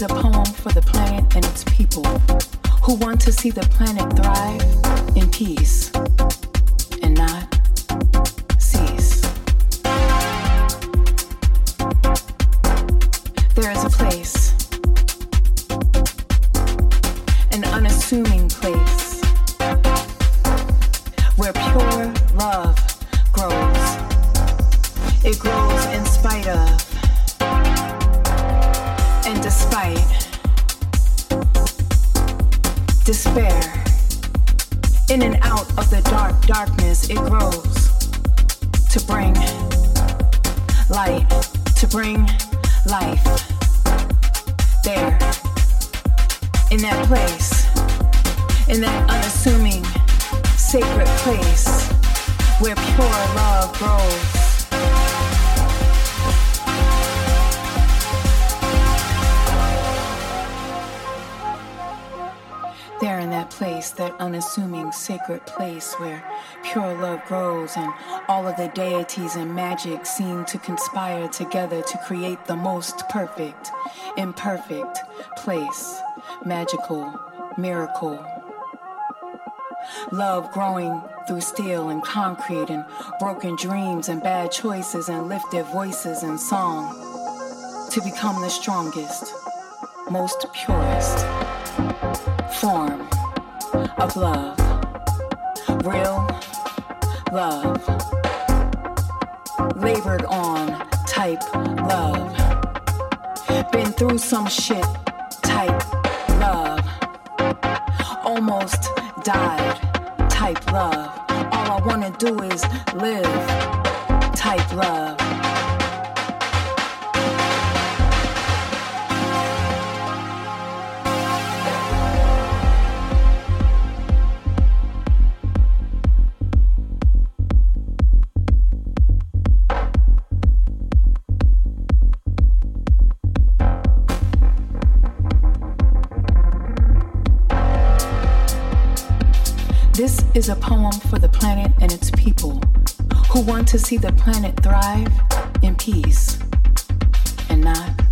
is a poem for the planet and its people who want to see the planet In and out of the dark darkness, it grows to bring light, to bring life. There, in that place, in that unassuming, sacred place where pure love grows. In that place, that unassuming sacred place where pure love grows and all of the deities and magic seem to conspire together to create the most perfect, imperfect place, magical, miracle. Love growing through steel and concrete and broken dreams and bad choices and lifted voices and song to become the strongest, most purest form of love. Real love. Labored on type love. Been through some shit type love. Almost died type love. All I wanna do is live type love. This is a poem for the planet and its people who want to see the planet thrive in peace and not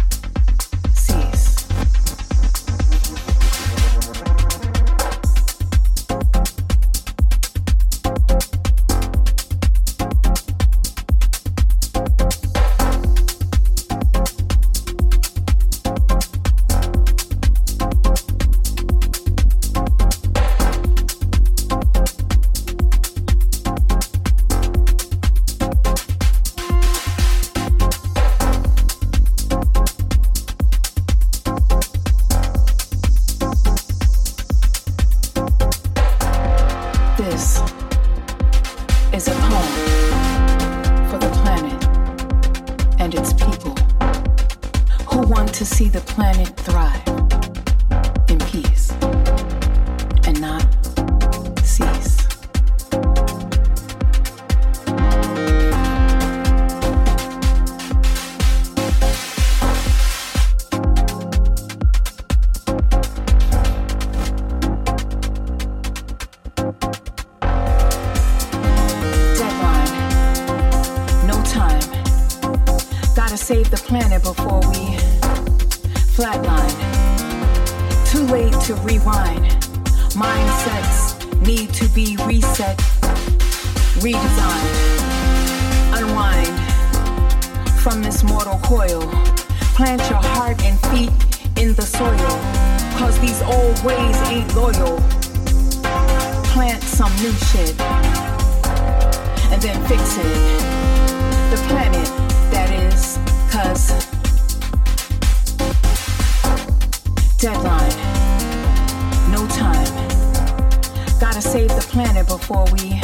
Gotta save the planet before we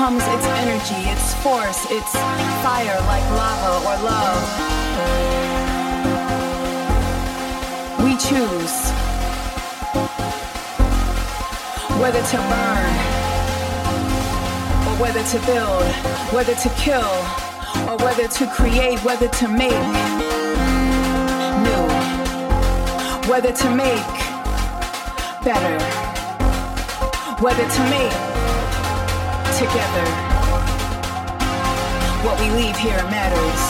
becomes its energy, its force, its fire like lava or love. We choose whether to burn or whether to build, whether to kill or whether to create, whether to make new, whether to make better, whether to make together. What we leave here matters.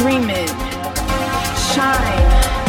dreaming. Shine.